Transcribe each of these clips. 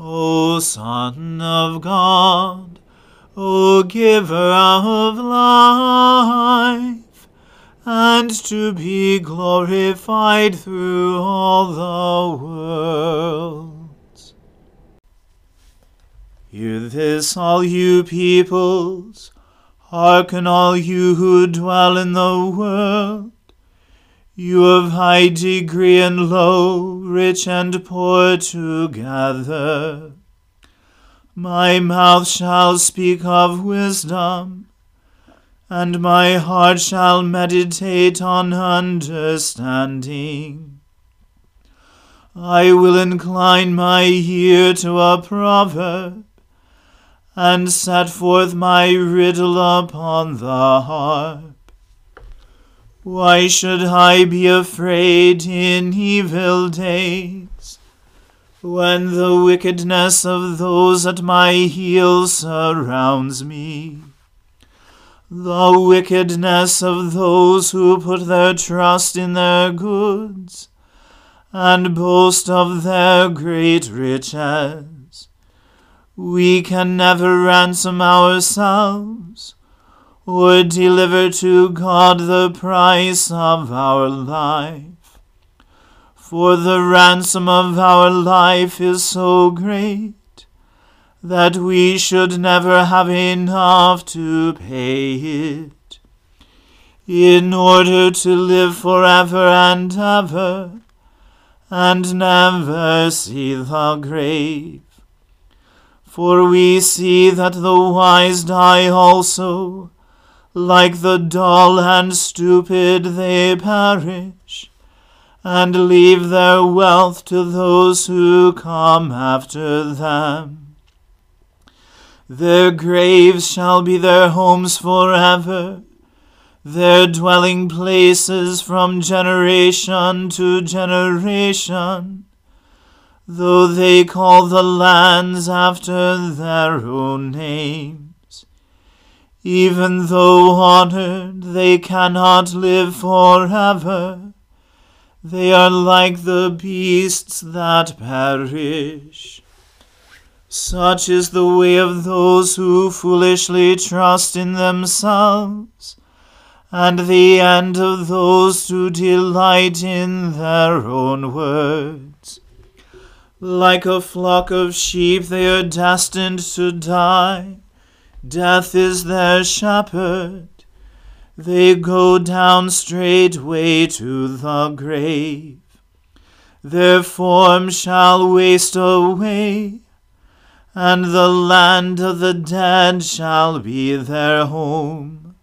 O Son of God, O Giver of life, and to be glorified through all the worlds. Hear this, all you peoples, hearken all you who dwell in the world you of high degree and low, rich and poor together. My mouth shall speak of wisdom, and my heart shall meditate on understanding. I will incline my ear to a proverb, and set forth my riddle upon the harp. Why should I be afraid in evil days, when the wickedness of those at my heels surrounds me? The wickedness of those who put their trust in their goods, and boast of their great riches. We can never ransom ourselves or deliver to God the price of our life. For the ransom of our life is so great that we should never have enough to pay it. In order to live forever and ever, and never see the grave. For we see that the wise die also, like the dull and stupid they perish, and leave their wealth to those who come after them. Their graves shall be their homes forever, their dwelling places from generation to generation though they call the lands after their own names. Even though honored, they cannot live forever. They are like the beasts that perish. Such is the way of those who foolishly trust in themselves, and the end of those who delight in their own words. Like a flock of sheep, they are destined to die. Death is their shepherd. They go down straightway to the grave. Their form shall waste away, and the land of the dead shall be their home.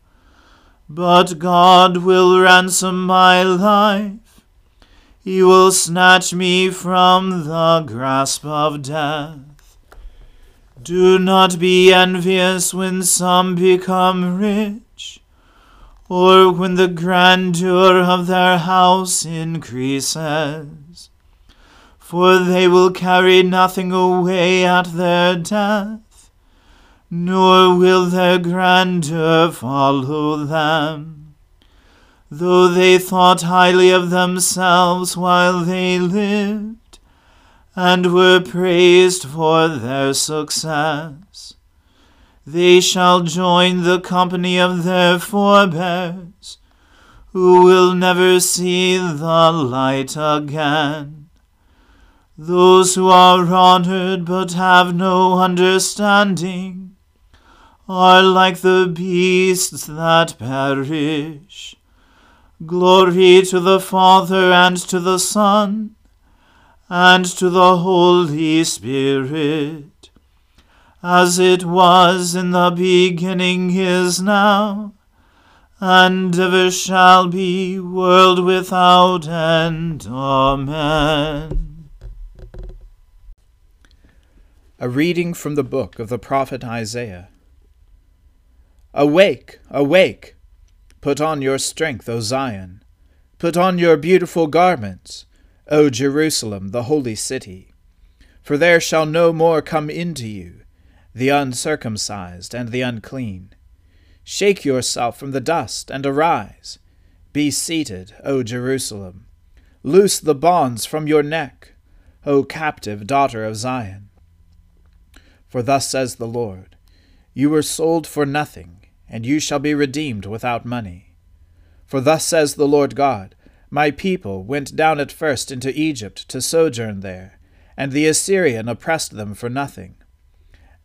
But God will ransom my life he will snatch me from the grasp of death. Do not be envious when some become rich, or when the grandeur of their house increases. For they will carry nothing away at their death, nor will their grandeur follow them though they thought highly of themselves while they lived, and were praised for their success. They shall join the company of their forebears, who will never see the light again. Those who are honored but have no understanding are like the beasts that perish. Glory to the Father and to the Son and to the Holy Spirit, as it was in the beginning is now, and ever shall be, world without end. Amen. A reading from the book of the prophet Isaiah. Awake, awake! Put on your strength, O Zion. Put on your beautiful garments, O Jerusalem, the holy city. For there shall no more come into you the uncircumcised and the unclean. Shake yourself from the dust and arise. Be seated, O Jerusalem. Loose the bonds from your neck, O captive daughter of Zion. For thus says the Lord You were sold for nothing and you shall be redeemed without money. For thus says the Lord God My people went down at first into Egypt to sojourn there, and the Assyrian oppressed them for nothing.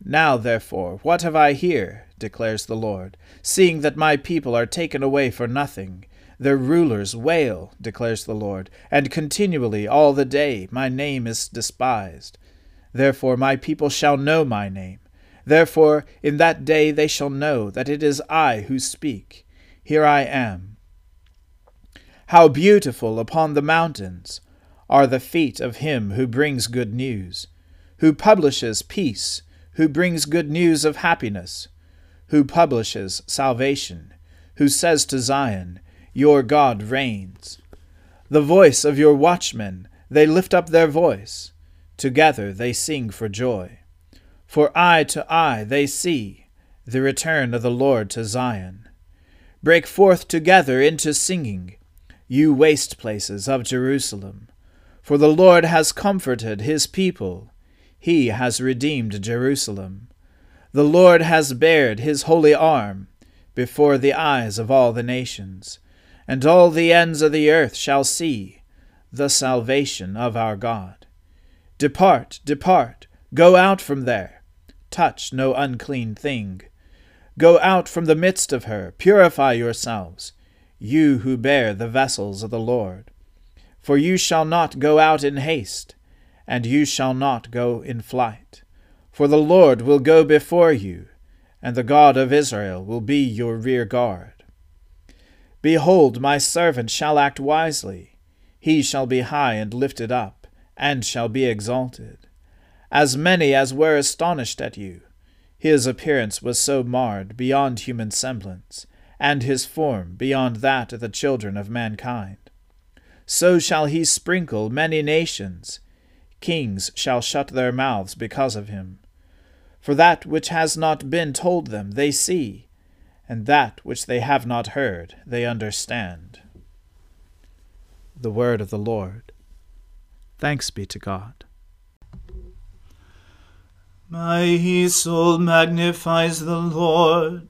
Now, therefore, what have I here? declares the Lord, seeing that my people are taken away for nothing. Their rulers wail, declares the Lord, and continually all the day my name is despised. Therefore my people shall know my name Therefore in that day they shall know that it is I who speak. Here I am. How beautiful upon the mountains are the feet of him who brings good news, who publishes peace, who brings good news of happiness, who publishes salvation, who says to Zion, Your God reigns. The voice of your watchmen, they lift up their voice. Together they sing for joy. For eye to eye they see the return of the Lord to Zion. Break forth together into singing, you waste places of Jerusalem. For the Lord has comforted his people, he has redeemed Jerusalem. The Lord has bared his holy arm before the eyes of all the nations, and all the ends of the earth shall see the salvation of our God. Depart, depart, go out from there touch no unclean thing. Go out from the midst of her, purify yourselves, you who bear the vessels of the Lord. For you shall not go out in haste, and you shall not go in flight. For the Lord will go before you, and the God of Israel will be your rear guard. Behold, my servant shall act wisely. He shall be high and lifted up, and shall be exalted. As many as were astonished at you, his appearance was so marred beyond human semblance, and his form beyond that of the children of mankind. So shall he sprinkle many nations. Kings shall shut their mouths because of him. For that which has not been told them they see, and that which they have not heard they understand. The Word of the Lord. Thanks be to God. My soul magnifies the Lord.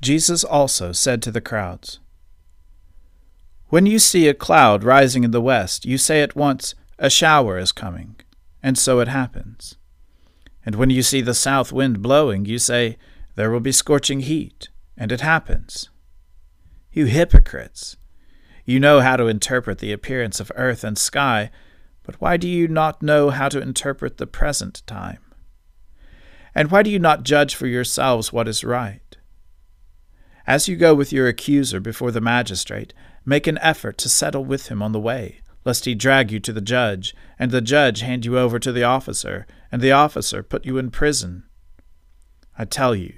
Jesus also said to the crowds, When you see a cloud rising in the west, you say at once, A shower is coming, and so it happens. And when you see the south wind blowing, you say, There will be scorching heat, and it happens. You hypocrites! You know how to interpret the appearance of earth and sky but why do you not know how to interpret the present time? And why do you not judge for yourselves what is right? As you go with your accuser before the magistrate, make an effort to settle with him on the way, lest he drag you to the judge, and the judge hand you over to the officer, and the officer put you in prison. I tell you,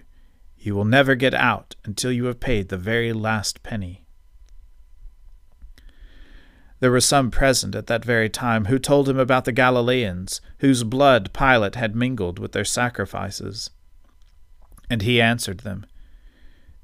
you will never get out until you have paid the very last penny. There were some present at that very time who told him about the Galileans, whose blood Pilate had mingled with their sacrifices. And he answered them,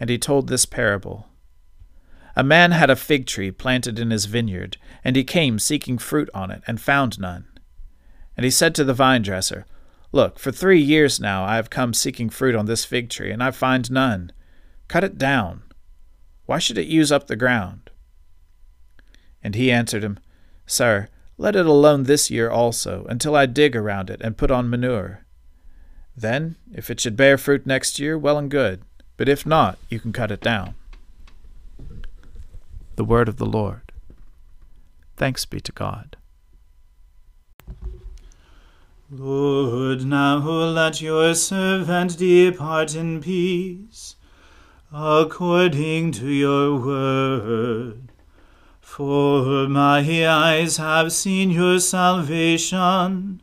And he told this parable A man had a fig tree planted in his vineyard, and he came seeking fruit on it, and found none. And he said to the vine dresser, Look, for three years now I have come seeking fruit on this fig tree, and I find none. Cut it down. Why should it use up the ground? And he answered him, Sir, let it alone this year also, until I dig around it and put on manure. Then, if it should bear fruit next year, well and good, but if not, you can cut it down. The Word of the Lord. Thanks be to God. Lord, now let your servant depart in peace, according to your word. For my eyes have seen your salvation,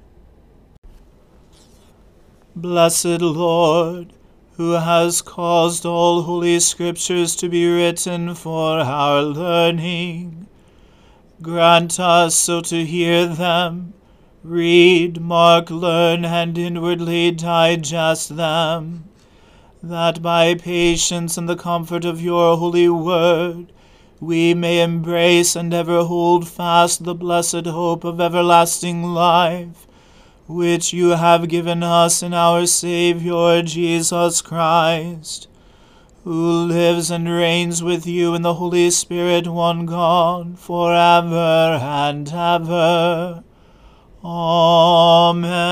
Blessed Lord, who has caused all holy scriptures to be written for our learning, Grant us so to hear them, read, mark, learn, and inwardly digest them, that by patience and the comfort of your holy word we may embrace and ever hold fast the blessed hope of everlasting life, which you have given us in our Saviour Jesus Christ who lives and reigns with you in the Holy Spirit, one God, for ever and ever. Amen.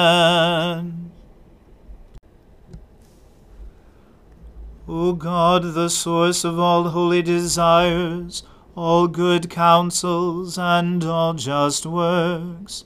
O God, the source of all holy desires, all good counsels, and all just works,